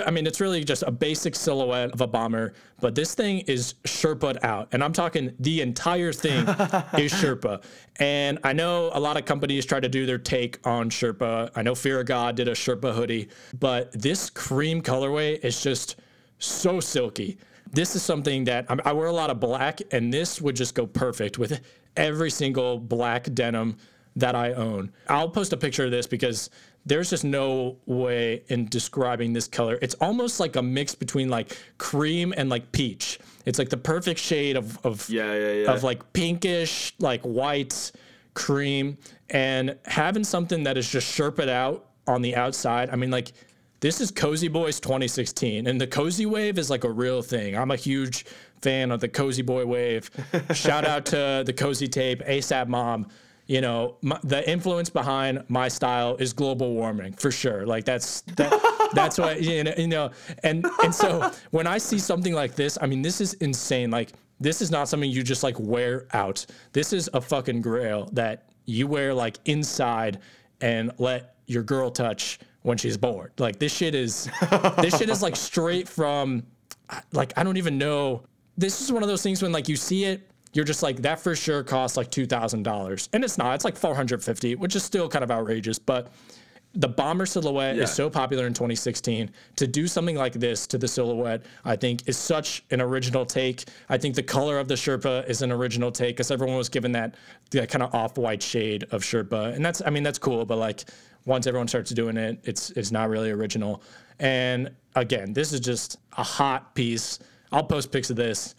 I mean, it's really just a basic silhouette of a bomber, but this thing is Sherpa'd out. And I'm talking the entire thing is Sherpa. And I know a lot of companies try to do their take on Sherpa. I know Fear of God did a Sherpa hoodie, but this cream colorway is just so silky. This is something that I'm, I wear a lot of black, and this would just go perfect with every single black denim that I own. I'll post a picture of this because there's just no way in describing this color. It's almost like a mix between like cream and like peach. It's like the perfect shade of of yeah, yeah, yeah. of like pinkish, like white cream, and having something that is just sherped out on the outside. I mean, like this is Cozy Boys 2016, and the Cozy Wave is like a real thing. I'm a huge fan of the Cozy Boy Wave. Shout out to the Cozy Tape, ASAP Mob you know, my, the influence behind my style is global warming for sure. Like that's that, that's what you know, you know. And and so when I see something like this, I mean, this is insane. Like this is not something you just like wear out. This is a fucking grail that you wear like inside and let your girl touch when she's bored. Like this shit is this shit is like straight from like I don't even know. This is one of those things when like you see it you're just like that for sure costs like two thousand dollars, and it's not. It's like four hundred fifty, which is still kind of outrageous. But the bomber silhouette yeah. is so popular in 2016. To do something like this to the silhouette, I think, is such an original take. I think the color of the Sherpa is an original take because everyone was given that, that kind of off-white shade of Sherpa, and that's I mean that's cool. But like once everyone starts doing it, it's it's not really original. And again, this is just a hot piece. I'll post pics of this.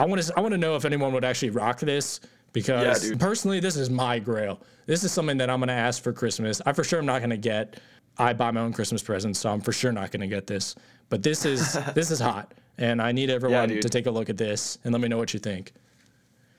I want to I want to know if anyone would actually rock this because yeah, personally, this is my grail. This is something that I'm gonna ask for Christmas. I for sure am not gonna get. I buy my own Christmas presents, so I'm for sure not gonna get this. But this is this is hot, and I need everyone yeah, to take a look at this and let me know what you think.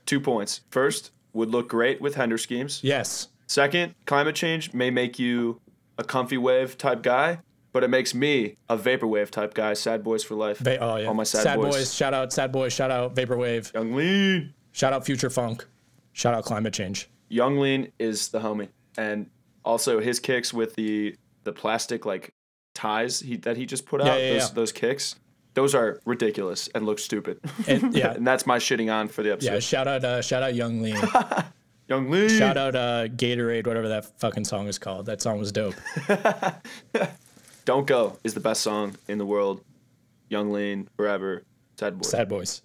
Two points. First, would look great with Hender Schemes. Yes. Second, climate change may make you a comfy wave type guy but it makes me a vaporwave type guy. Sad boys for life. Va- oh yeah, all my sad, sad boys. boys. Shout out sad boys. Shout out vaporwave. Yung Lean. Shout out future funk. Shout out climate change. Yung Lean is the homie, and also his kicks with the the plastic like ties he, that he just put out. Yeah, yeah, those, yeah. those kicks. Those are ridiculous and look stupid. And, yeah, and that's my shitting on for the episode. Yeah, shout out, uh, shout out, Yung Lean. Yung Lean. Shout out, uh, Gatorade, whatever that fucking song is called. That song was dope. Don't Go is the best song in the world. Yung Lean, Forever, Sad Boy. Sad Boys.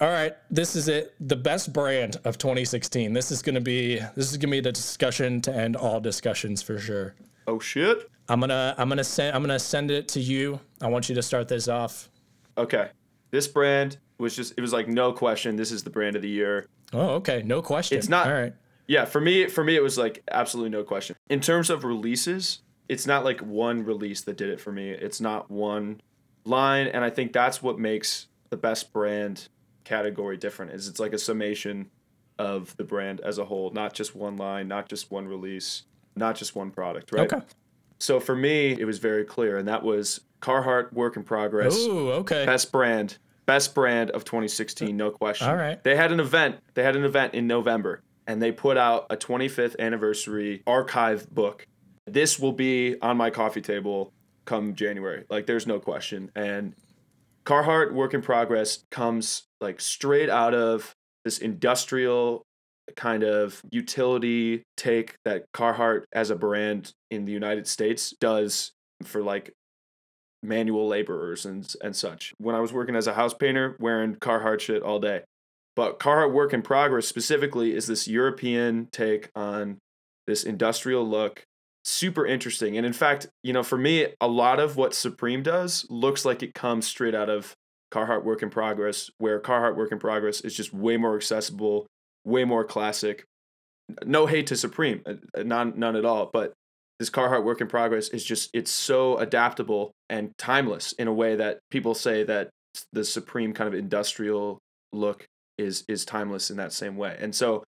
All right, this is it. The best brand of 2016. This is going to be this is going to be the discussion to end all discussions for sure. Oh shit. I'm gonna I'm gonna send I'm gonna send it to you. I want you to start this off. Okay. This brand was just it was like no question. This is the brand of the year. Oh, okay. No question. It's not- All right. Yeah, for me, for me, it was like absolutely no question. In terms of releases, it's not like one release that did it for me. It's not one line, and I think that's what makes the best brand category different. Is it's like a summation of the brand as a whole, not just one line, not just one release, not just one product, right? Okay. So for me, it was very clear, and that was Carhartt Work in Progress, Ooh, okay. best brand, best brand of 2016, no question. All right. They had an event. They had an event in November, and they put out a 25th anniversary archive book. This will be on my coffee table come January. Like, there's no question. And Carhartt Work in Progress comes like straight out of this industrial kind of utility take that Carhartt as a brand in the United States does for like manual laborers and and such. When I was working as a house painter, wearing Carhartt shit all day. But Carhartt Work in Progress specifically is this European take on this industrial look. Super interesting. And in fact, you know, for me, a lot of what Supreme does looks like it comes straight out of Carhartt Work in Progress, where Carhartt Work in Progress is just way more accessible, way more classic. No hate to Supreme, uh, uh, none, none at all. But this Carhartt Work in Progress is just, it's so adaptable and timeless in a way that people say that the Supreme kind of industrial look is is timeless in that same way. And so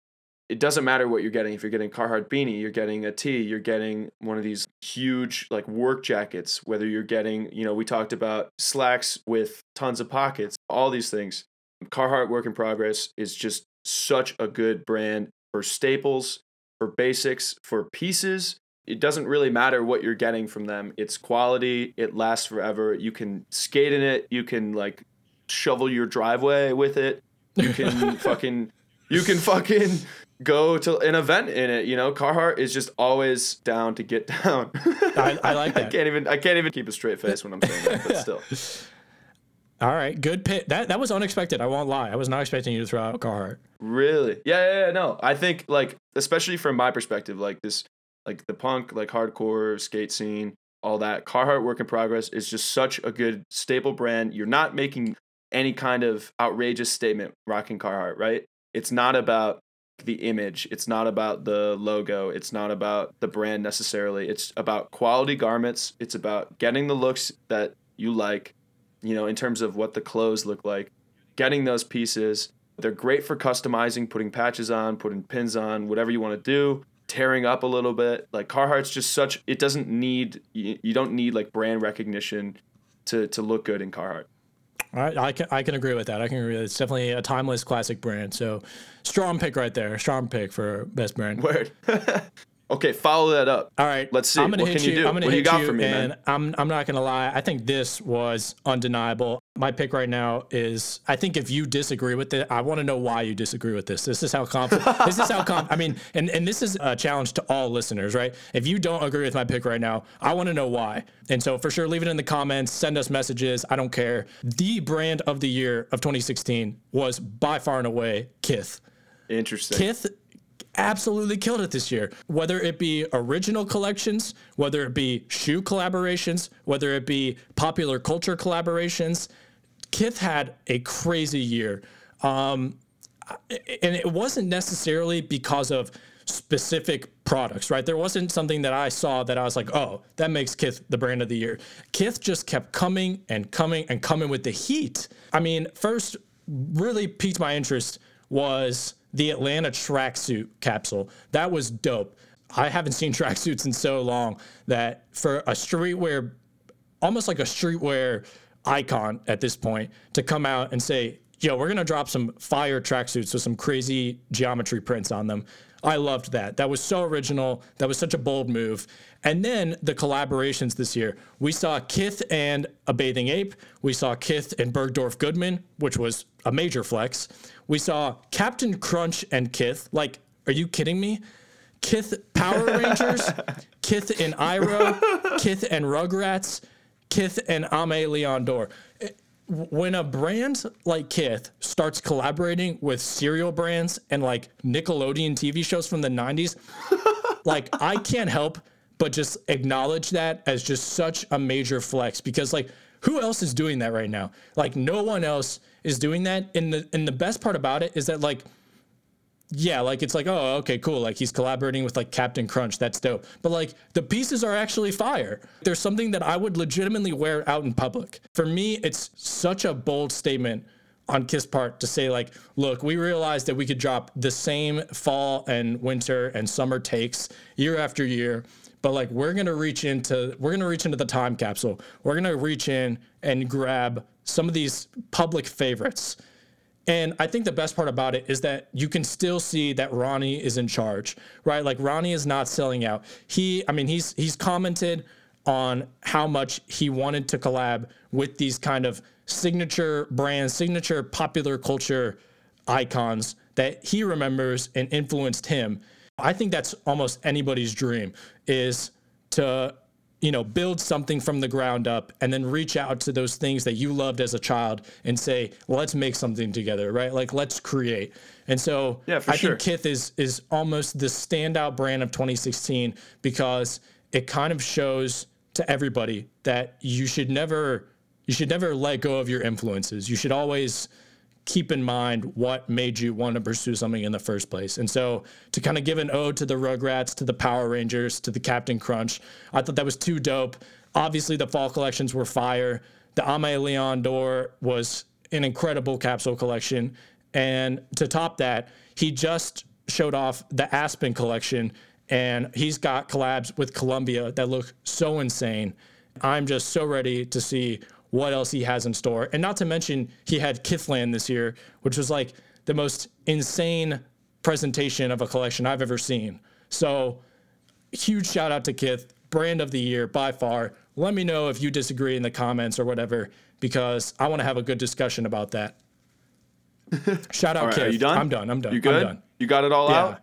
it doesn't matter what you're getting. If you're getting Carhartt beanie, you're getting a tee, you're getting one of these huge like work jackets, whether you're getting, you know, we talked about slacks with tons of pockets, all these things. Carhartt Work in Progress is just such a good brand for staples, for basics, for pieces. It doesn't really matter what you're getting from them. It's quality, it lasts forever. You can skate in it, you can like shovel your driveway with it. You can fucking you can fucking go to an event in it. You know, Carhartt is just always down to get down. I, I like I can't even I can't even keep a straight face when I'm saying that, but still. All right, good pick. That that was unexpected. I won't lie. I was not expecting you to throw out Carhartt. Really? Yeah, yeah, yeah, no. I think like especially from my perspective, like this like the punk, like hardcore skate scene, all that, Carhartt Work in Progress is just such a good staple brand. You're not making any kind of outrageous statement rocking Carhartt, right? It's not about the image. It's not about the logo. It's not about the brand necessarily. It's about quality garments. It's about getting the looks that you like, you know, in terms of what the clothes look like, getting those pieces. They're great for customizing, putting patches on, putting pins on, whatever you want to do, tearing up a little bit. Like Carhartt's just such it doesn't need you, don't need like brand recognition to to look good in Carhartt. All right, I can I can agree with that. I can agree. It's definitely a timeless classic brand. So strong pick right there. Strong pick for best brand. Word. okay, follow that up. All right, Let's see. I'm gonna What hit can you do? I'm gonna What hit you got for me, and man? I'm I'm not gonna lie. I think this was undeniable. My pick right now is. I think if you disagree with it, I want to know why you disagree with this. This is how confident. this is how com- I mean, and and this is a challenge to all listeners, right? If you don't agree with my pick right now, I want to know why. And so for sure, leave it in the comments. Send us messages. I don't care. The brand of the year of 2016 was by far and away Kith. Interesting. Kith absolutely killed it this year. Whether it be original collections, whether it be shoe collaborations, whether it be popular culture collaborations, Kith had a crazy year. Um, and it wasn't necessarily because of specific products, right? There wasn't something that I saw that I was like, oh, that makes Kith the brand of the year. Kith just kept coming and coming and coming with the heat. I mean, first, really piqued my interest was the Atlanta tracksuit capsule. That was dope. I haven't seen tracksuits in so long that for a streetwear, almost like a streetwear icon at this point, to come out and say, yo, we're gonna drop some fire tracksuits with some crazy geometry prints on them. I loved that. That was so original. That was such a bold move. And then the collaborations this year. We saw Kith and a bathing ape. We saw Kith and Bergdorf Goodman, which was a major flex. We saw Captain Crunch and Kith. Like, are you kidding me? Kith Power Rangers Kith and Iroh, Kith and Rugrats, Kith and Aimé Leon Dore. When a brand like Kith starts collaborating with cereal brands and like Nickelodeon TV shows from the 90s, like I can't help but just acknowledge that as just such a major flex because like who else is doing that right now? Like no one else is doing that. And the and the best part about it is that like yeah, like it's like, oh, okay, cool. Like he's collaborating with like Captain Crunch. That's dope. But like the pieces are actually fire. There's something that I would legitimately wear out in public. For me, it's such a bold statement on Kith's part to say like, look, we realized that we could drop the same fall and winter and summer takes year after year, but like we're gonna reach into we're gonna reach into the time capsule. We're gonna reach in and grab some of these public favorites and I think the best part about it is that you can still see that Ronnie is in charge, right? Like Ronnie is not selling out. He, I mean, he's he's commented on how much he wanted to collab with these kind of signature brands, signature popular culture icons that he remembers and influenced him. I think that's almost anybody's dream is to you know, build something from the ground up and then reach out to those things that you loved as a child and say, let's make something together, right? Like let's create. And so yeah, I sure. think Kith is is almost the standout brand of 2016 because it kind of shows to everybody that you should never you should never let go of your influences. You should always keep in mind what made you want to pursue something in the first place. And so to kind of give an ode to the Rugrats, to the Power Rangers, to the Captain Crunch, I thought that was too dope. Obviously, the fall collections were fire. The Aimé Leon Dore was an incredible capsule collection. And to top that, he just showed off the Aspen collection, and he's got collabs with Columbia that look so insane. I'm just so ready to see what else he has in store. And not to mention, he had Kithland this year, which was like the most insane presentation of a collection I've ever seen. So, huge shout out to Kith, brand of the year by far. Let me know if you disagree in the comments or whatever, because I want to have a good discussion about that. Shout out, right, Kith. Are you done? I'm done. I'm done. You good? I'm done. You got it all Yeah. out?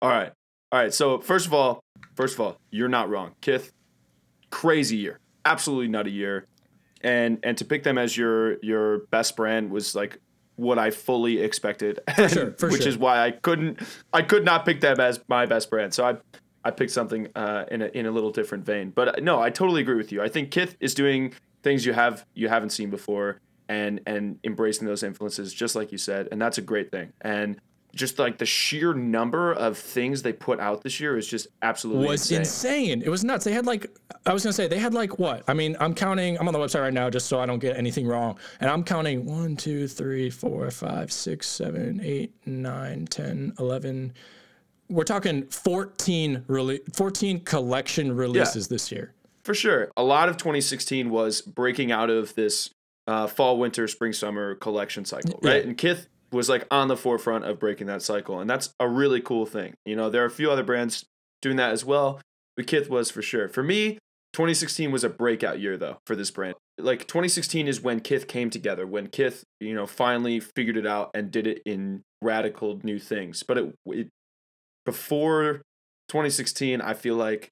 All right. All right. So first of all, first of all, you're not wrong. Kith, crazy year. Absolutely nutty year. And and to pick them as your your best brand was like what I fully expected. sure, for which sure. is why I couldn't I could not pick them as my best brand. So I I picked something uh, in a in a little different vein. But uh, no, I totally agree with you. I think Kith is doing things you have you haven't seen before and and embracing those influences just like you said and that's a great thing. And just like the sheer number of things they put out this year is just absolutely was insane. insane. It was nuts. They had like I was gonna say they had like what? I mean, I'm counting. I'm on the website right now just so I don't get anything wrong, and I'm counting one, two, three, four, five, six, seven, eight, nine, ten, eleven. We're talking 14 rele- 14 collection releases this year. For sure. A lot of 2016 was breaking out of this uh, fall, winter, spring, summer collection cycle, right? Yeah. And Kith was like on the forefront of breaking that cycle. And that's a really cool thing. You know, there are a few other brands doing that as well, but Kith was for sure. For me, 2016 was a breakout year though for this brand. Like 2016 is when Kith came together, when Kith, you know, finally figured it out and did it in radical new things. But it, it before 2016, I feel like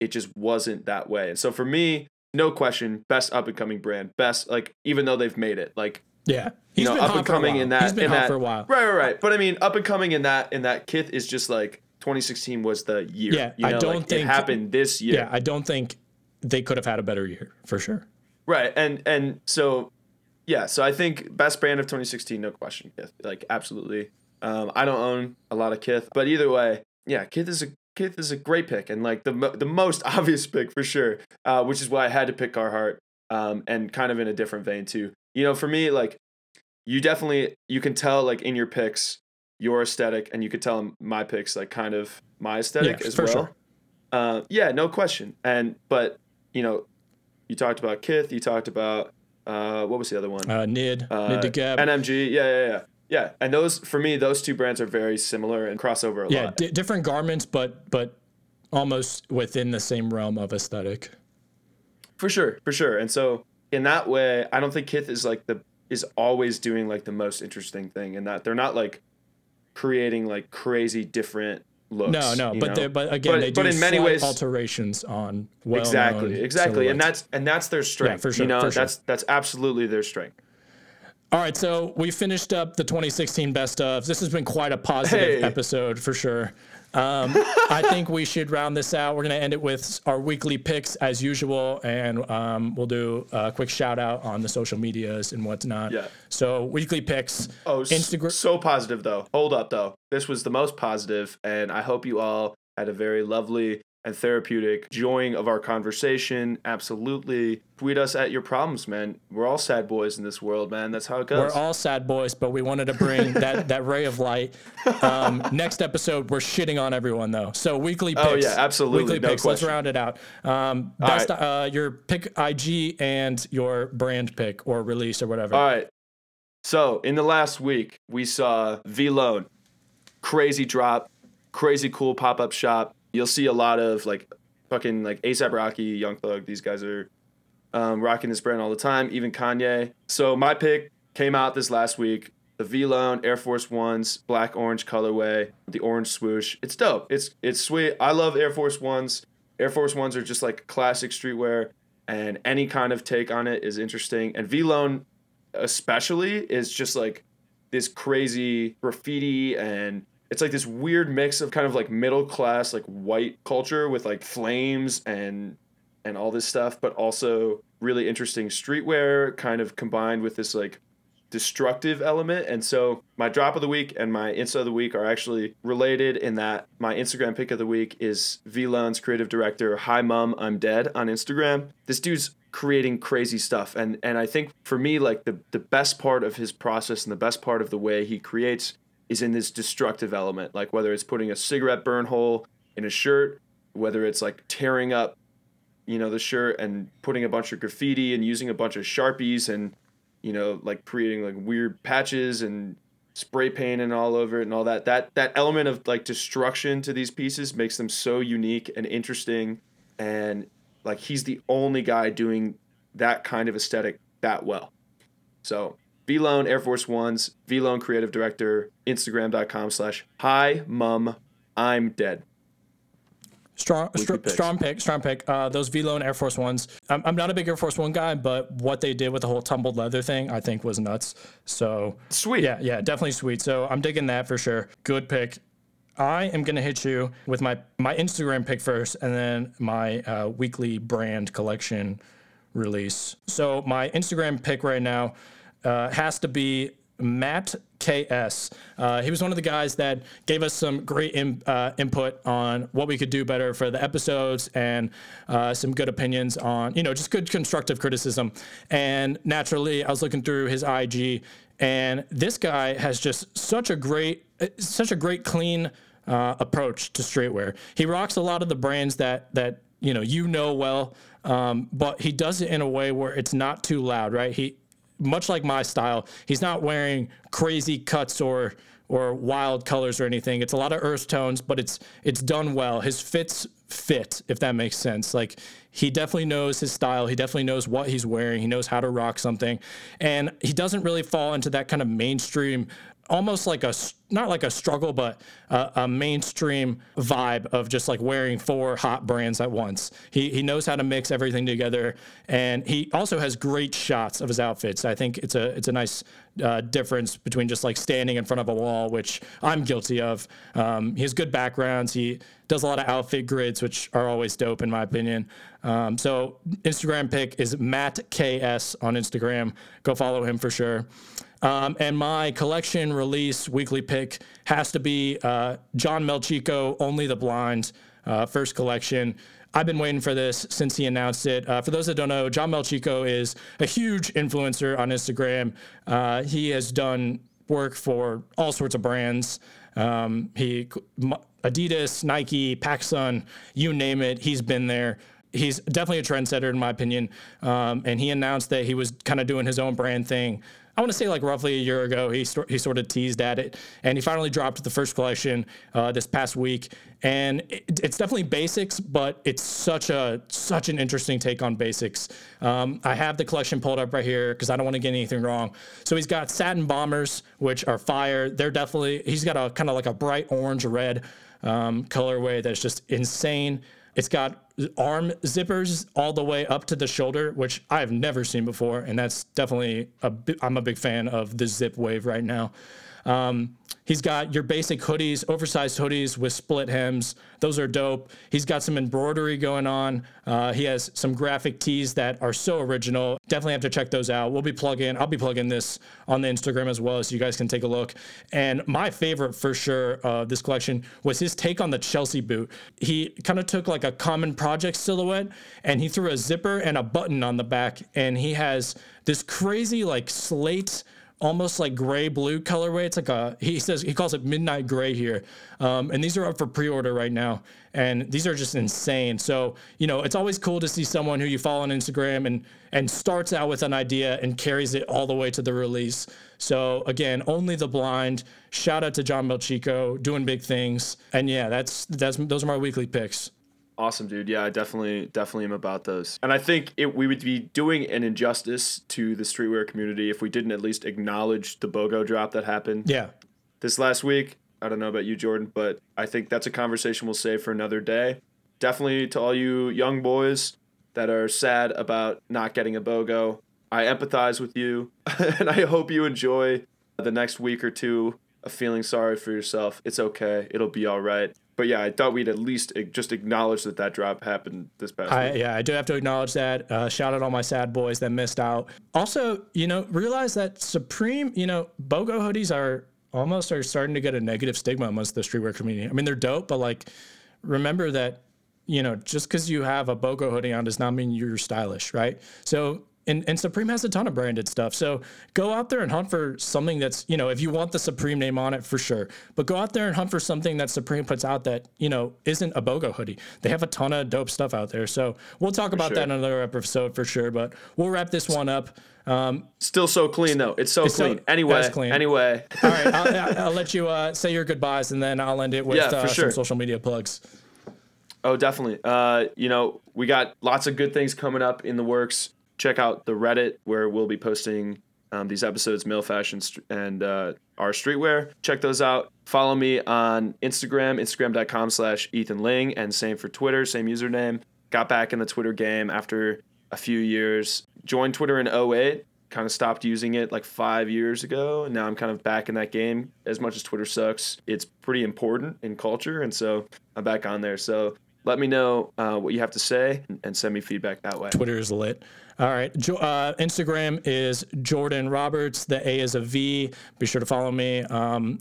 it just wasn't that way. And so for me, no question, best up and coming brand, best like even though they've made it, like Yeah, you know, been up and coming in that He's been in that for a while. right, right, right. But I mean, up and coming in that in that Kith is just like 2016 was the year. Yeah, you I don't like, think- it happened this year. Yeah, I don't think they could have had a better year for sure. Right, and and so yeah, so I think best brand of 2016, no question, Kith. Like absolutely. Um, I don't own a lot of Kith, but either way, yeah, Kith is a Kith is a great pick and like the the most obvious pick for sure. Uh, which is why I had to pick Carhartt. Um, and kind of in a different vein too. You know, for me, like you definitely you can tell like in your picks your aesthetic, and you could tell in my picks like kind of my aesthetic Yeah, as for well. sure. Uh, yeah, no question. And but you know, you talked about Kith. You talked about uh, what was the other one? Uh, Nid, Uh, Nid de Guêpe. NMG. Yeah, yeah, yeah, yeah. And those for me, those two brands are very similar and crossover a yeah, lot. di- different garments, but but almost within the same realm of aesthetic. For sure, for sure. And so in that way, I don't think Kith is like the is always doing like the most interesting thing in that they're not like creating like crazy different looks. No, no, but they, but again, But- they do but in many ways- alterations on well exactly, exactly, and that's and that's their strength. for sure, You know, for sure. that's that's absolutely their strength. All right, so we finished up the 2016 best of. This has been quite a positive Hey. episode for sure. Um, I think we should round this out. We're going to end it with our weekly picks as usual, and um, we'll do a quick shout out on the social medias and whatnot. Yeah. So weekly picks. Oh, Instagram. so positive though. Hold up though. This was the most positive, and I hope you all had a very lovely and therapeutic joying of our conversation. Absolutely. Tweet us at your problems, man. We're all sad boys in this world, man. That's how it goes. We're all sad boys, but we wanted to bring that, that ray of light. Um, next episode, we're shitting on everyone though. So weekly picks. Oh, yeah, absolutely. Weekly No picks. Let's round it out. Um, best, right. uh, your pick IG and your brand pick or release or whatever. All right. So in the last week, we saw Vlone, crazy drop, crazy cool pop up shop. You'll see a lot of like fucking like ASAP Rocky, Young Thug. These guys are um, rocking this brand all the time. Even Kanye. So my pick came out this last week. The V Air Force Ones, black orange colorway, the orange swoosh. It's dope. It's it's sweet. I love Air Force Ones. Air Force Ones are just like classic streetwear, and any kind of take on it is interesting. And V especially is just like this crazy graffiti and it's like this weird mix of kind of like middle class like white culture with like flames and and all this stuff but also really interesting streetwear kind of combined with this like destructive element. And so my drop of the week and my insta of the week are actually related in that my instagram pick of the week is vlone's creative director hi mom i'm dead on instagram. This dude's creating crazy stuff. And and i think for me like the the best part of his process and the best part of the way he creates is in this destructive element like whether it's putting a cigarette burn hole in a shirt whether it's like tearing up you know the shirt and putting a bunch of graffiti and using a bunch of sharpies and you know like creating like weird patches and spray painting all over it and all that. That that element of like destruction to these pieces makes them so unique and interesting. And like he's the only guy doing that kind of aesthetic that well. So vlone air force ones vlone creative director instagram.com slash hi mum i'm dead Strong, str- strong pick, strong pick. Uh, those Vlone Air Force Ones. I'm, I'm not a big Air Force One guy, but what they did with the whole tumbled leather thing, I think was nuts. So sweet yeah, yeah, definitely sweet. So I'm digging that for sure. Good pick. I am gonna hit you with my my Instagram pick first, and then my uh, weekly brand collection release. So my Instagram pick right now uh, has to be Matt KS. Uh, he was one of the guys that gave us some great in, uh, input on what we could do better for the episodes and uh, some good opinions on, you know, just good constructive criticism. And naturally, I was looking through his IG, and this guy has just such a great, such a great clean uh, approach to streetwear. He rocks a lot of the brands that that you know you know well, um, but he does it in a way where it's not too loud, right? He much like my style, he's not wearing crazy cuts or or wild colors or anything. It's a lot of earth tones, but it's it's done well. His fits fit, if that makes sense. Like he definitely knows his style. He definitely knows what he's wearing. He knows how to rock something, and he doesn't really fall into that kind of mainstream almost like a not like a struggle, but a, a mainstream vibe of just like wearing four hot brands at once. He he knows how to mix everything together, and he also has great shots of his outfits. I think it's a it's a nice uh, difference between just like standing in front of a wall, which I'm guilty of. Um, he has good backgrounds. He does a lot of outfit grids, which are always dope in my opinion. Um, so Instagram pick is Matt KS on Instagram. Go follow him for sure. Um, and my collection release weekly pick has to be uh, John Melchico, Only the Blind, uh, first collection. I've been waiting for this since he announced it. Uh, for those that don't know, John Melchico is a huge influencer on Instagram. Uh, he has done work for all sorts of brands. Um, he Adidas, Nike, PacSun, you name it, he's been there he's definitely a trendsetter in my opinion. Um, and he announced that he was kind of doing his own brand thing. I want to say like roughly a year ago, he he sort of teased at it, and he finally dropped the first collection uh, this past week. And it, it's definitely basics, but it's such a such an interesting take on basics. Um, I have the collection pulled up right here because I don't want to get anything wrong. So he's got satin bombers, which are fire. They're definitely he's got a kind of like a bright orange red um, colorway that's just insane. It's got arm zippers all the way up to the shoulder, which I've never seen before, and that's definitely a. I'm a big fan of the zip wave right now. Um, he's got your basic hoodies, oversized hoodies with split hems. Those are dope. He's got some embroidery going on. Uh, he has some graphic tees that are so original. Definitely have to check those out. We'll be plugging. I'll be plugging this on the Instagram as well, so you guys can take a look. And my favorite for sure of uh, this collection was his take on the Chelsea boot. He kind of took like a common project silhouette and he threw a zipper and a button on the back, and he has this crazy like slate almost like gray blue colorway. It's like a he says he calls it midnight gray here, um, and these are up for pre-order right now. And these are just insane. So you know it's always cool to see someone who you follow on Instagram and and starts out with an idea and carries it all the way to the release. So again, only the blind. Shout out to John Melchico doing big things. And yeah, that's that's those are my weekly picks. Awesome, dude. Yeah, I definitely, definitely am about those. And I think it, we would be doing an injustice to the streetwear community if we didn't at least acknowledge the BOGO drop that happened. Yeah. This last week. I don't know about you, Jordan, but I think that's a conversation we'll save for another day. Definitely to all you young boys that are sad about not getting a BOGO, I empathize with you, and I hope you enjoy the next week or two of feeling sorry for yourself. It's okay. It'll be all right but yeah, I thought we'd at least just acknowledge that that drop happened this past I, week. Yeah, I do have to acknowledge that. Uh, shout out all my sad boys that missed out. Also, you know, realize that Supreme, you know, BOGO hoodies are almost are starting to get a negative stigma amongst the streetwear community. I mean, they're dope, but like, remember that, you know, just because you have a BOGO hoodie on does not mean you're stylish, right? So and, and Supreme has a ton of branded stuff. So go out there and hunt for something that's, you know, if you want the Supreme name on it for sure, but go out there and hunt for something that Supreme puts out that, you know, isn't a BOGO hoodie. They have a ton of dope stuff out there. So we'll talk for about sure. that in another episode for sure, but we'll wrap this one up. Um, Still so clean though. It's so it's clean. So, anyway, clean. anyway. All right, I'll, I'll, let you uh, say your goodbyes and then I'll end it with yeah, uh, sure. some social media plugs. Oh, definitely. Uh, you know, we got lots of good things coming up in the works check out the Reddit where we'll be posting um, these episodes, male fashion and uh, our streetwear. Check those out. Follow me on Instagram, instagram.com slash Ethan Ling, and same for Twitter, same username. Got back in the Twitter game after a few years. Joined Twitter in 08, kind of stopped using it like five years ago, and now I'm kind of back in that game. As much as Twitter sucks, it's pretty important in culture, and so I'm back on there. So let me know uh, what you have to say and send me feedback that way. Twitter is lit. All right. Uh, Instagram is Jordan Roberts. The A is a V. Be sure to follow me. Um,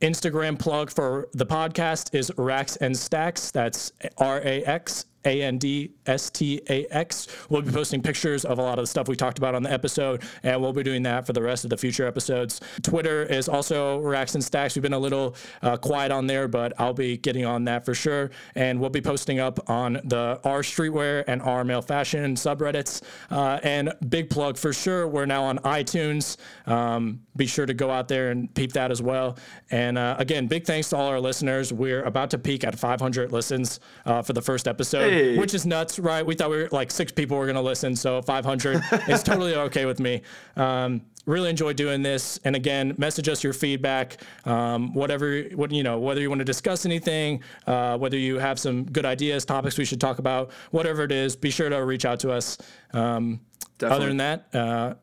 Instagram plug for the podcast is Rax and Stacks. That's R A X a N D S T A X. We'll be posting pictures of a lot of the stuff we talked about on the episode, and we'll be doing that for the rest of the future episodes. Twitter is also Racks and Stacks. We've been a little uh, quiet on there, but I'll be getting on that for sure. And we'll be posting up on the R Streetwear and R Male Fashion subreddits. Uh, and big plug for sure, we're now on iTunes. Um, be sure to go out there and peep that as well. And uh, again, big thanks to all our listeners. We're about to peak at 500 listens uh, for the first episode. Hey. Which is nuts, right? We thought we were like six people were going to listen, so 500 is totally okay with me. Um, really enjoy doing this and again message us your feedback um, whatever what you know whether you want to discuss anything uh, whether you have some good ideas topics we should talk about whatever it is be sure to reach out to us um, other than that uh,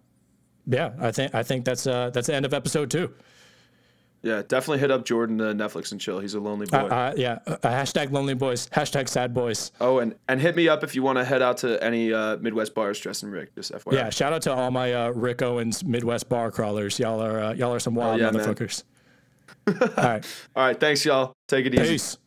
yeah i think i think that's uh, that's the end of episode two yeah, definitely hit up Jordan uh, Netflix and chill. He's a lonely boy. Uh, uh, yeah, uh, hashtag lonely boys. Hashtag sad boys. Oh, and and hit me up if you want to head out to any uh, Midwest bars dressed in Rick. Just FYI. Yeah, shout out to all my uh, Rick Owens Midwest bar crawlers. Y'all are y'all are some wild oh, yeah, motherfuckers. all right. All right. Thanks, y'all. Take it easy. Peace.